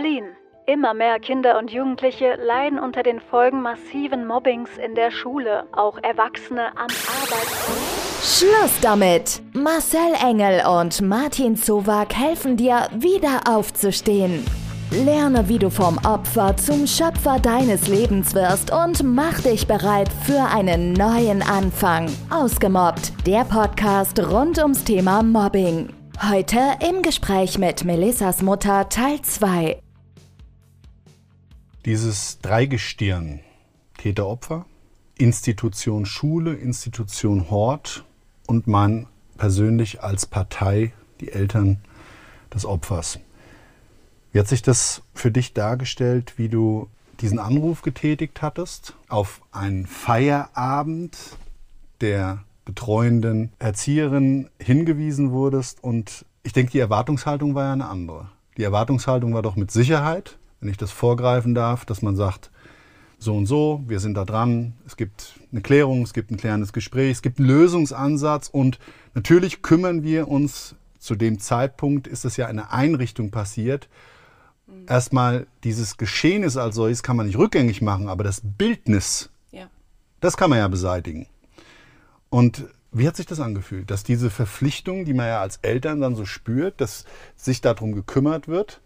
Berlin. Immer mehr Kinder und Jugendliche leiden unter den Folgen massiven Mobbings in der Schule, auch Erwachsene am Arbeitsplatz. Schluss damit! Marcel Engel und Martin Zowak helfen dir, wieder aufzustehen. Lerne, wie du vom Opfer zum Schöpfer deines Lebens wirst und mach dich bereit für einen neuen Anfang. Ausgemobbt, der Podcast rund ums Thema Mobbing. Heute im Gespräch mit Melissas Mutter Teil 2. Dieses Dreigestirn, Täter-Opfer, Institution Schule, Institution Hort und man persönlich als Partei, die Eltern des Opfers. Wie hat sich das für dich dargestellt, wie du diesen Anruf getätigt hattest auf einen Feierabend der betreuenden Erzieherin hingewiesen wurdest und ich denke, die Erwartungshaltung war ja eine andere. Die Erwartungshaltung war doch mit Sicherheit, wenn ich das vorgreifen darf, dass man sagt, so und so, wir sind da dran, es gibt eine Klärung, es gibt ein klärendes Gespräch, es gibt einen Lösungsansatz und natürlich kümmern wir uns, zu dem Zeitpunkt ist es ja eine Einrichtung passiert, erstmal dieses Geschehnis als solches kann man nicht rückgängig machen, aber das Bildnis, Ja. das kann man ja beseitigen. Und wie hat sich das angefühlt, dass diese Verpflichtung, die man ja als Eltern dann so spürt, dass sich darum gekümmert wird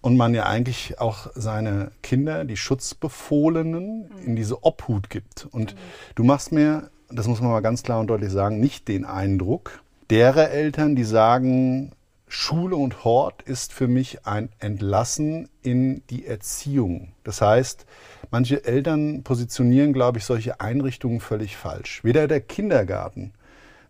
und man ja eigentlich auch seine Kinder, die Schutzbefohlenen, in diese Obhut gibt. Und du machst mir, das muss man mal ganz klar und deutlich sagen, nicht den Eindruck derer Eltern, die sagen, Schule und Hort ist für mich ein Entlassen in die Erziehung. Das heißt, manche Eltern positionieren, glaube ich, solche Einrichtungen völlig falsch. Weder der Kindergarten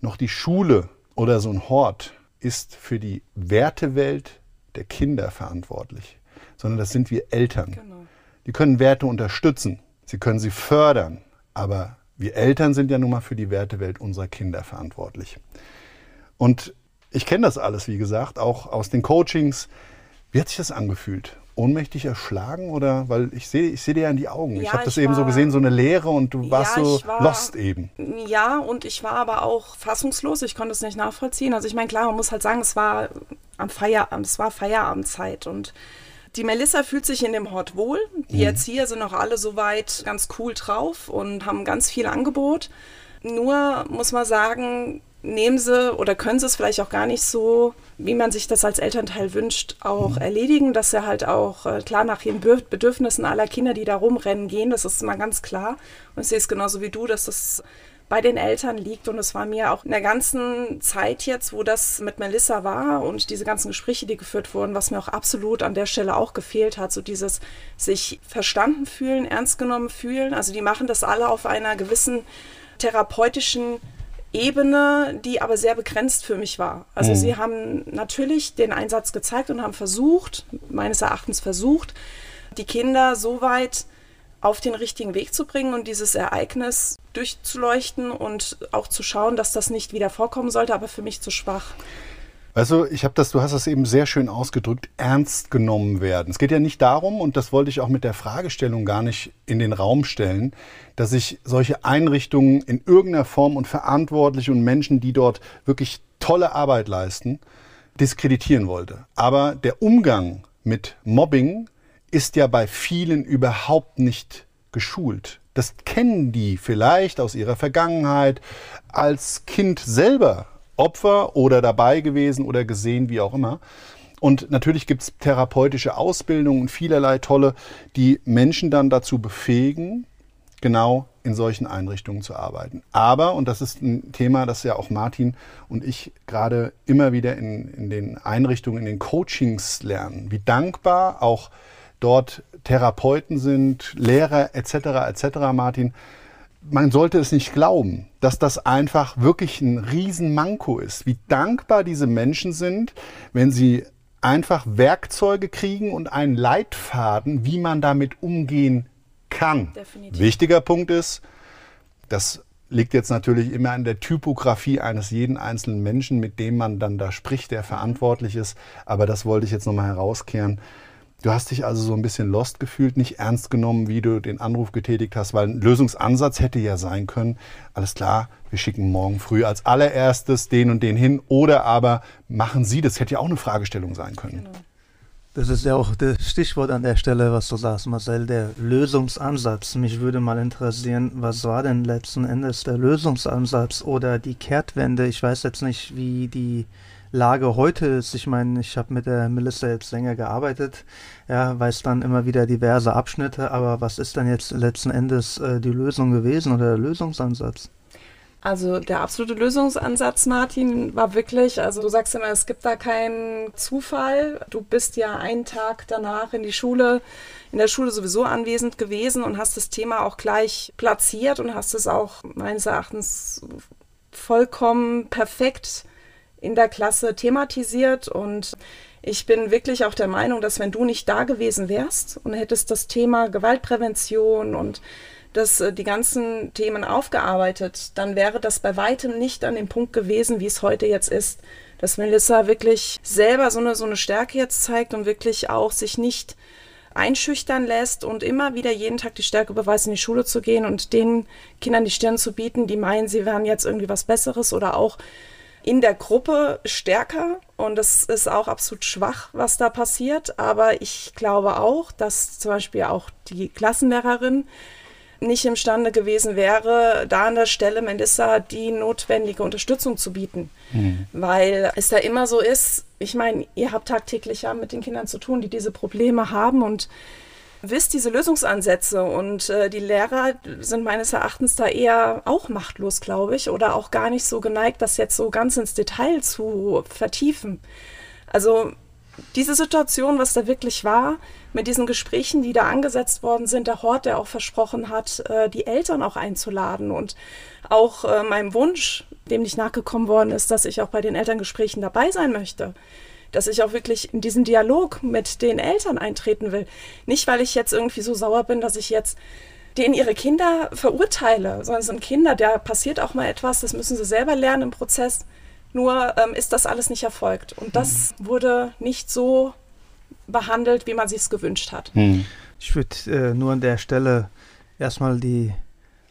noch die Schule oder so ein Hort ist für die Wertewelt der Kinder verantwortlich, sondern das sind wir Eltern. Genau. Die können Werte unterstützen, sie können sie fördern, aber wir Eltern sind ja nun mal für die Wertewelt unserer Kinder verantwortlich. Und ich kenne das alles, wie gesagt, auch aus den Coachings. Wie hat sich das angefühlt? Ohnmächtig erschlagen oder weil ich sehe ich sehe dir ja in die Augen. ich Ja, habe das ich eben so war- gesehen, so eine Leere und du warst Ja, so ich war- lost eben. Ja, und ich war aber auch fassungslos. Ich konnte es nicht nachvollziehen. Also ich meine, klar, man muss halt sagen, es war am Feierabend, es war Feierabendzeit und die Melissa fühlt sich in dem Hort wohl. Die Erzieher sind auch alle soweit ganz cool drauf und haben ganz viel Angebot. Nur muss man sagen, nehmen sie oder können sie es vielleicht auch gar nicht so, wie man sich das als Elternteil wünscht, auch erledigen, dass sie halt auch äh, klar nach den Bür- Bedürfnissen aller Kinder, die da rumrennen, gehen. Das ist mal ganz klar. Und ich sehe es genauso wie du, dass das bei den Eltern liegt. Und es war mir auch in der ganzen Zeit jetzt, wo das mit Melissa war und diese ganzen Gespräche, die geführt wurden, was mir auch absolut an der Stelle auch gefehlt hat, so dieses sich verstanden fühlen, ernst genommen fühlen. Also die machen das alle auf einer gewissen therapeutischen Ebene, die aber sehr begrenzt für mich war. Also sie haben natürlich den Einsatz gezeigt und haben versucht, meines Erachtens versucht, die Kinder so weit auf den richtigen Weg zu bringen und dieses Ereignis durchzuleuchten und auch zu schauen, dass das nicht wieder vorkommen sollte, aber für mich zu schwach. Du, ich habe das, du hast das eben sehr schön ausgedrückt, ernst genommen werden. Es geht ja nicht darum, und das wollte ich auch mit der Fragestellung gar nicht in den Raum stellen, dass ich solche Einrichtungen in irgendeiner Form und Verantwortliche und Menschen, die dort wirklich tolle Arbeit leisten, diskreditieren wollte. Aber der Umgang mit Mobbing ist ja bei vielen überhaupt nicht geschult. Das kennen die vielleicht aus ihrer Vergangenheit als Kind selber Opfer oder dabei gewesen oder gesehen, wie auch immer. Und natürlich gibt es therapeutische Ausbildungen und vielerlei tolle, die Menschen dann dazu befähigen, genau in solchen Einrichtungen zu arbeiten. Aber, und das ist ein Thema, das ja auch Martin und ich gerade immer wieder in, in den Einrichtungen, in den Coachings lernen, wie dankbar auch dort Therapeuten sind, Lehrer etc. etc. Martin, man sollte es nicht glauben, dass das einfach wirklich ein Riesenmanko ist. Wie dankbar diese Menschen sind, wenn sie einfach Werkzeuge kriegen und einen Leitfaden, wie man damit umgehen kann. Definitiv. Wichtiger Punkt ist, das liegt jetzt natürlich immer an der Typografie eines jeden einzelnen Menschen, mit dem man dann da spricht, der verantwortlich ist. Aber das wollte ich jetzt nochmal herauskehren. Du hast dich also so ein bisschen lost gefühlt, nicht ernst genommen, wie du den Anruf getätigt hast, weil ein Lösungsansatz hätte ja sein können, alles klar, wir schicken morgen früh als allererstes den und den hin oder aber machen Sie, das hätte ja auch eine Fragestellung sein können. Das ist ja auch das Stichwort an der Stelle, was du sagst, Marcel, der Lösungsansatz. Mich würde mal interessieren, was war denn letzten Endes der Lösungsansatz oder die Kehrtwende? Ich weiß jetzt nicht, wie die Lage heute ist. Ich meine, ich habe mit der Melissa jetzt länger gearbeitet, ja, weiß dann immer wieder diverse Abschnitte, aber was ist denn jetzt letzten Endes äh, die Lösung gewesen oder der Lösungsansatz? Also der absolute Lösungsansatz, Martin, war wirklich, also du sagst immer, es gibt da keinen Zufall. Du bist ja einen Tag danach in die Schule, in der Schule sowieso anwesend gewesen und hast das Thema auch gleich platziert und hast es auch meines Erachtens vollkommen perfekt in der Klasse thematisiert und ich bin wirklich auch der Meinung, dass wenn du nicht da gewesen wärst und hättest das Thema Gewaltprävention und das, äh, die ganzen Themen aufgearbeitet, dann wäre das bei weitem nicht an dem Punkt gewesen, wie es heute jetzt ist. Dass Melissa wirklich selber so eine, so eine Stärke jetzt zeigt und wirklich auch sich nicht einschüchtern lässt und immer wieder jeden Tag die Stärke beweist, in die Schule zu gehen und den Kindern die Stirn zu bieten, die meinen, sie wären jetzt irgendwie was Besseres oder auch in der Gruppe stärker und das ist auch absolut schwach, was da passiert. Aber ich glaube auch, dass zum Beispiel auch die Klassenlehrerin nicht imstande gewesen wäre, da an der Stelle Melissa die notwendige Unterstützung zu bieten. Mhm. Weil es da immer so ist, ich meine, ihr habt tagtäglich ja mit den Kindern zu tun, die diese Probleme haben und wisst diese Lösungsansätze und äh, die Lehrer sind meines Erachtens da eher auch machtlos, glaube ich, oder auch gar nicht so geneigt, das jetzt so ganz ins Detail zu vertiefen. Also diese Situation, was da wirklich war, mit diesen Gesprächen, die da angesetzt worden sind, der Hort, der auch versprochen hat, äh, die Eltern auch einzuladen und auch äh, meinem Wunsch, dem nicht nachgekommen worden ist, dass ich auch bei den Elterngesprächen dabei sein möchte, dass ich auch wirklich in diesen Dialog mit den Eltern eintreten will. Nicht, weil ich jetzt irgendwie so sauer bin, dass ich jetzt denen ihre Kinder verurteile, sondern es sind Kinder, da passiert auch mal etwas, das müssen sie selber lernen im Prozess. Nur ähm, ist das alles nicht erfolgt. Und das mhm. wurde nicht so behandelt, wie man sich es gewünscht hat. Mhm. Ich würde äh, nur an der Stelle erstmal die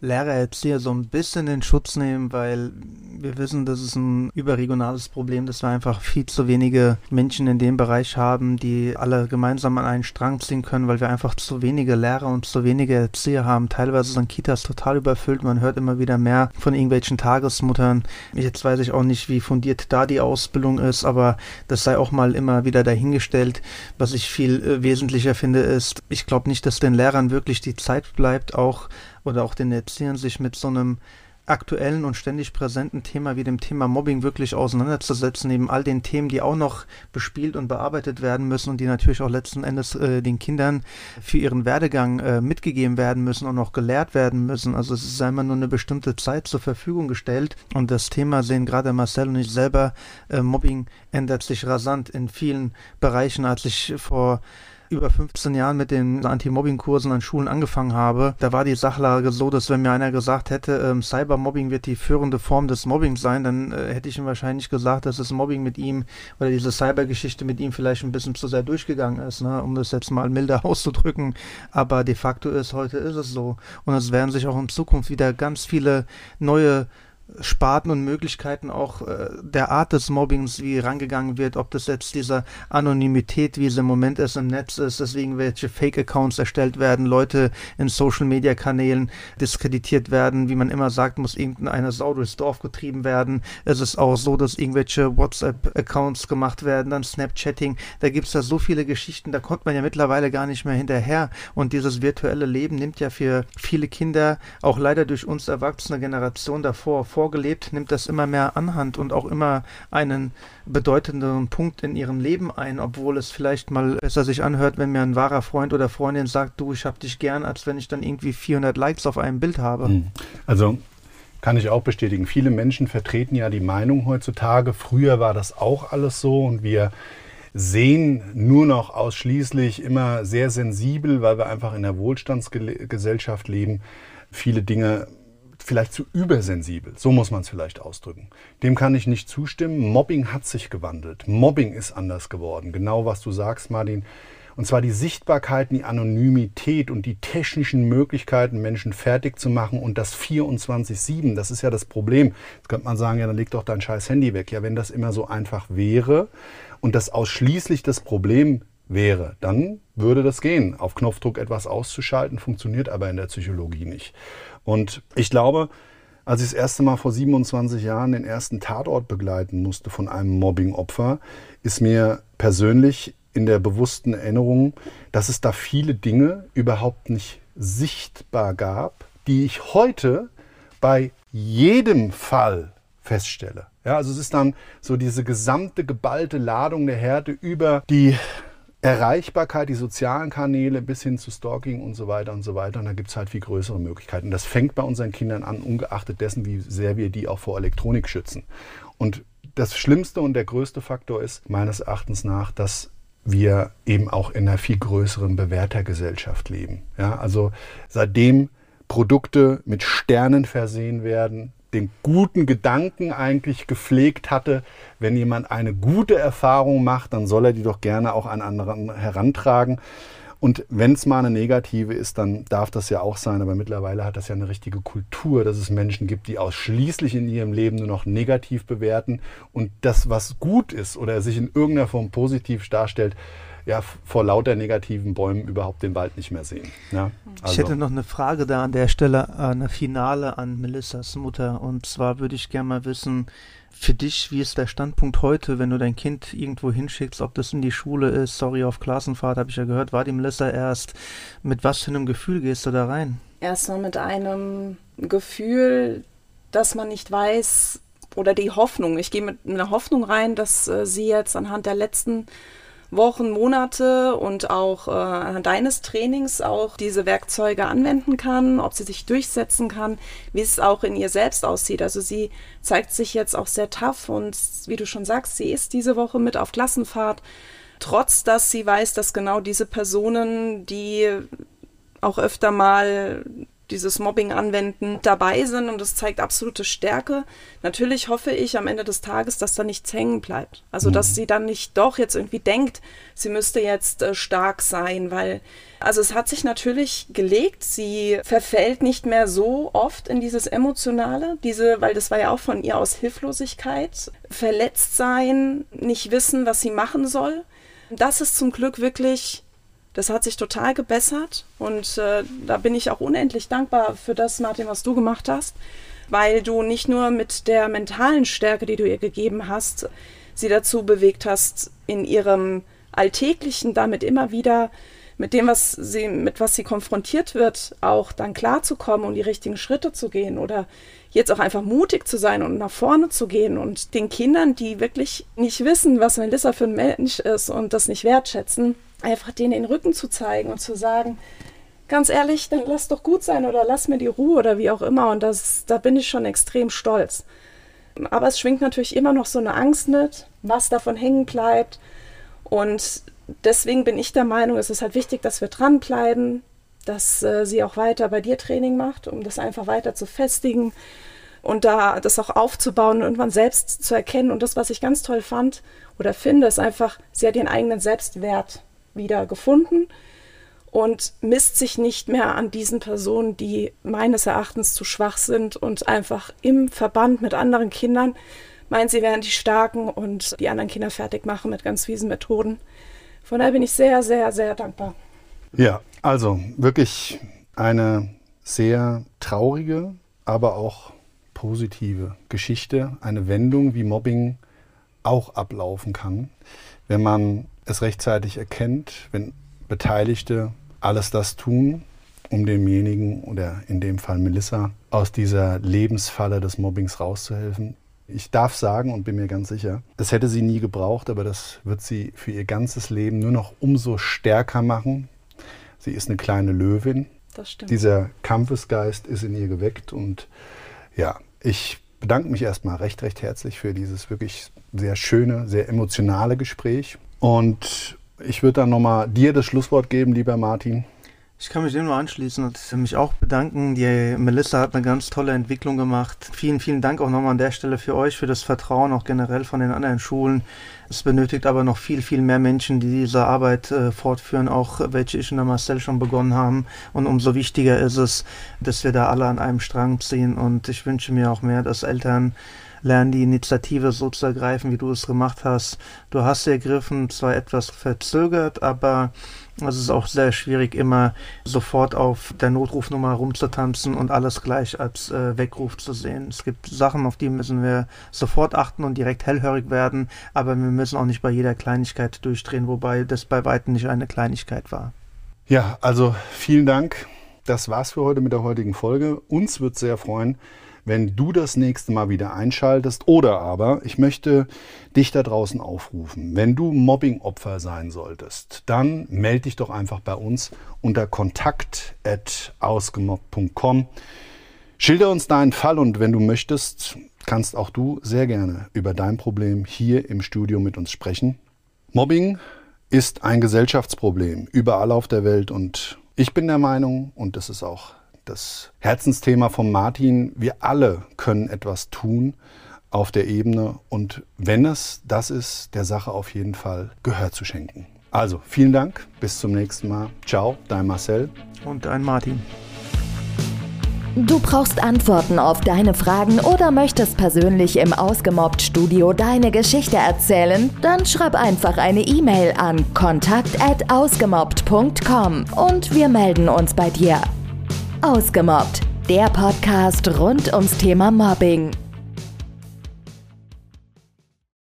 Lehrer jetzt hier so ein bisschen in Schutz nehmen, weil wir wissen, das ist ein überregionales Problem, dass wir einfach viel zu wenige Menschen in dem Bereich haben, die alle gemeinsam an einen Strang ziehen können, weil wir einfach zu wenige Lehrer und zu wenige Erzieher haben. Teilweise sind Kitas total überfüllt. Man hört immer wieder mehr von irgendwelchen Tagesmuttern. Jetzt weiß ich auch nicht, wie fundiert da die Ausbildung ist, aber das sei auch mal immer wieder dahingestellt. Was ich viel äh, wesentlicher finde, ist, ich glaube nicht, dass den Lehrern wirklich die Zeit bleibt, auch oder auch den Erziehern sich mit so einem aktuellen und ständig präsenten Thema wie dem Thema Mobbing wirklich auseinanderzusetzen, neben all den Themen, die auch noch bespielt und bearbeitet werden müssen und die natürlich auch letzten Endes äh, den Kindern für ihren Werdegang äh, mitgegeben werden müssen und auch gelehrt werden müssen. Also es ist einmal nur eine bestimmte Zeit zur Verfügung gestellt und das Thema sehen gerade Marcel und ich selber, äh, Mobbing ändert sich rasant in vielen Bereichen. Als ich vor über 15 Jahren mit den Anti-Mobbing-Kursen an Schulen angefangen habe, da war die Sachlage so, dass wenn mir einer gesagt hätte, ähm, Cybermobbing wird die führende Form des Mobbings sein, dann äh, hätte ich ihm wahrscheinlich gesagt, dass das Mobbing mit ihm oder diese Cybergeschichte mit ihm vielleicht ein bisschen zu sehr durchgegangen ist, ne? um das jetzt mal milder auszudrücken. Aber de facto ist, heute ist es so. Und es werden sich auch in Zukunft wieder ganz viele neue Sparten und Möglichkeiten auch äh, der Art des Mobbings, wie rangegangen wird, ob das jetzt diese Anonymität, wie es im Moment ist im Netz ist, deswegen welche Fake-Accounts erstellt werden, Leute in Social-Media-Kanälen diskreditiert werden, wie man immer sagt, muss irgendeine Sau durchs Dorf getrieben werden. Es ist auch so, dass irgendwelche WhatsApp-Accounts gemacht werden, dann Snapchatting, da gibt es ja so viele Geschichten, da kommt man ja mittlerweile gar nicht mehr hinterher. Und dieses virtuelle Leben nimmt ja für viele Kinder, auch leider durch uns erwachsene Generation davor, vorgelebt, nimmt das immer mehr anhand und auch immer einen bedeutenden Punkt in ihrem Leben ein, obwohl es vielleicht mal besser sich anhört, wenn mir ein wahrer Freund oder Freundin sagt, du, ich hab dich gern, als wenn ich dann irgendwie 400 Likes auf einem Bild habe. Hm. Also kann ich auch bestätigen. Viele Menschen vertreten ja die Meinung heutzutage. Früher war das auch alles so und wir sehen nur noch ausschließlich immer sehr sensibel, weil wir einfach in der Wohlstandsgesellschaft leben, viele Dinge vielleicht zu übersensibel. So muss man es vielleicht ausdrücken. Dem kann ich nicht zustimmen. Mobbing hat sich gewandelt. Mobbing ist anders geworden. Genau was du sagst, Martin. Und zwar die Sichtbarkeit, die Anonymität und die technischen Möglichkeiten, Menschen fertig zu machen und das 24-7, das ist ja das Problem. Jetzt könnte man sagen, ja, dann leg doch dein scheiß Handy weg. Ja, wenn das immer so einfach wäre und das ausschließlich das Problem wäre, dann würde das gehen. Auf Knopfdruck etwas auszuschalten, funktioniert aber in der Psychologie nicht. Und ich glaube, als ich das erste Mal vor 27 Jahren den ersten Tatort begleiten musste von einem Mobbing-Opfer, ist mir persönlich in der bewussten Erinnerung, dass es da viele Dinge überhaupt nicht sichtbar gab, die ich heute bei jedem Fall feststelle. Ja, also es ist dann so diese gesamte geballte Ladung der Härte über die Erreichbarkeit, die sozialen Kanäle bis hin zu Stalking und so weiter und so weiter. Und da gibt es halt viel größere Möglichkeiten. Das fängt bei unseren Kindern an, ungeachtet dessen, wie sehr wir die auch vor Elektronik schützen. Und das Schlimmste und der größte Faktor ist meines Erachtens nach, dass wir eben auch in einer viel größeren Bewertergesellschaft leben. Ja, also seitdem Produkte mit Sternen versehen werden, den guten Gedanken eigentlich gepflegt hatte, wenn jemand eine gute Erfahrung macht, dann soll er die doch gerne auch an anderen herantragen. Und wenn es mal eine negative ist, dann darf das ja auch sein. Aber mittlerweile hat das ja eine richtige Kultur, dass es Menschen gibt, die ausschließlich in ihrem Leben nur noch negativ bewerten und das, was gut ist oder sich in irgendeiner Form positiv darstellt, ja, vor lauter negativen Bäumen überhaupt den Wald nicht mehr sehen. Ja, also. Ich hätte noch eine Frage da an der Stelle, eine Finale an Melissas Mutter. Und zwar würde ich gerne mal wissen, für dich, wie ist der Standpunkt heute, wenn du dein Kind irgendwo hinschickst, ob das in die Schule ist, sorry, auf Klassenfahrt, habe ich ja gehört, war die Melissa erst. Mit was für einem Gefühl gehst du da rein? Erstmal mit einem Gefühl, dass man nicht weiß, oder die Hoffnung. Ich gehe mit einer Hoffnung rein, dass äh, sie jetzt anhand der letzten Wochen, Monate und auch äh, deines Trainings auch diese Werkzeuge anwenden kann, ob sie sich durchsetzen kann, wie es auch in ihr selbst aussieht. Also sie zeigt sich jetzt auch sehr tough und wie du schon sagst, sie ist diese Woche mit auf Klassenfahrt, trotz dass sie weiß, dass genau diese Personen, die auch öfter mal dieses Mobbing anwenden, dabei sind und das zeigt absolute Stärke. Natürlich hoffe ich am Ende des Tages, dass da nichts hängen bleibt. Also, dass mhm. sie dann nicht doch jetzt irgendwie denkt, sie müsste jetzt äh, stark sein, weil, also es hat sich natürlich gelegt, sie verfällt nicht mehr so oft in dieses Emotionale, diese, weil das war ja auch von ihr aus Hilflosigkeit, verletzt sein, nicht wissen, was sie machen soll. Das ist zum Glück wirklich das hat sich total gebessert und äh, da bin ich auch unendlich dankbar für das, Martin, was du gemacht hast, weil du nicht nur mit der mentalen Stärke, die du ihr gegeben hast, sie dazu bewegt hast, in ihrem Alltäglichen damit immer wieder mit dem, was sie, mit was sie konfrontiert wird, auch dann klarzukommen und die richtigen Schritte zu gehen oder jetzt auch einfach mutig zu sein und nach vorne zu gehen und den Kindern, die wirklich nicht wissen, was Melissa für ein Mensch ist und das nicht wertschätzen, einfach denen den Rücken zu zeigen und zu sagen, ganz ehrlich, dann lass doch gut sein oder lass mir die Ruhe oder wie auch immer. Und das, da bin ich schon extrem stolz. Aber es schwingt natürlich immer noch so eine Angst mit, was davon hängen bleibt. Und deswegen bin ich der Meinung, es ist halt wichtig, dass wir dranbleiben, dass äh, sie auch weiter bei dir Training macht, um das einfach weiter zu festigen und da das auch aufzubauen und irgendwann selbst zu erkennen. Und das, was ich ganz toll fand oder finde, ist einfach, sie hat ihren eigenen Selbstwert wieder gefunden und misst sich nicht mehr an diesen Personen, die meines Erachtens zu schwach sind und einfach im Verband mit anderen Kindern meinen, sie wären die Starken und die anderen Kinder fertig machen mit ganz fiesen Methoden. Von daher bin ich sehr, sehr, sehr dankbar. Ja, also wirklich eine sehr traurige, aber auch positive Geschichte, eine Wendung, wie Mobbing auch ablaufen kann, wenn man es rechtzeitig erkennt, wenn Beteiligte alles das tun, um demjenigen oder in dem Fall Melissa aus dieser Lebensfalle des Mobbings rauszuhelfen. Ich darf sagen und bin mir ganz sicher, das hätte sie nie gebraucht, aber das wird sie für ihr ganzes Leben nur noch umso stärker machen. Sie ist eine kleine Löwin. Das stimmt. Dieser Kampfesgeist ist in ihr geweckt und ja, ich bedanke mich erstmal recht, recht herzlich für dieses wirklich sehr schöne, sehr emotionale Gespräch. Und ich würde dann nochmal dir das Schlusswort geben, lieber Martin. Ich kann mich dem nur anschließen und mich auch bedanken. Die Melissa hat eine ganz tolle Entwicklung gemacht. Vielen, vielen Dank auch nochmal an der Stelle für euch, für das Vertrauen, auch generell von den anderen Schulen. Es benötigt aber noch viel, viel mehr Menschen, die diese Arbeit äh, fortführen, auch welche ich und der Marcel schon begonnen haben. Und umso wichtiger ist es, dass wir da alle an einem Strang ziehen. Und ich wünsche mir auch mehr, dass Eltern lernen die Initiative so zu ergreifen, wie du es gemacht hast. Du hast sie ergriffen, zwar etwas verzögert, aber es ist auch sehr schwierig, immer sofort auf der Notrufnummer rumzutanzen und alles gleich als äh, Weckruf zu sehen. Es gibt Sachen, auf die müssen wir sofort achten und direkt hellhörig werden, aber wir müssen auch nicht bei jeder Kleinigkeit durchdrehen, wobei das bei weitem nicht eine Kleinigkeit war. Ja, also vielen Dank. Das war's für heute mit der heutigen Folge. Uns wird sehr freuen, wenn du das nächste Mal wieder einschaltest. Oder aber, ich möchte dich da draußen aufrufen. Wenn du Mobbing-Opfer sein solltest, dann melde dich doch einfach bei uns unter kontakt.ausgemobbt.com. Schilder uns deinen Fall und wenn du möchtest, kannst auch du sehr gerne über dein Problem hier im Studio mit uns sprechen. Mobbing ist ein Gesellschaftsproblem überall auf der Welt und ich bin der Meinung, und das ist auch das Herzensthema von Martin, wir alle können etwas tun auf der Ebene und wenn es das ist, der Sache auf jeden Fall Gehör zu schenken. Also vielen Dank, bis zum nächsten Mal. Ciao, dein Marcel. Und dein Martin. Du brauchst Antworten auf deine Fragen oder möchtest persönlich im Ausgemobbt-Studio deine Geschichte erzählen? Dann schreib einfach eine E-Mail an kontakt.ausgemobbt.com und wir melden uns bei dir. Ausgemobbt, der Podcast rund ums Thema Mobbing.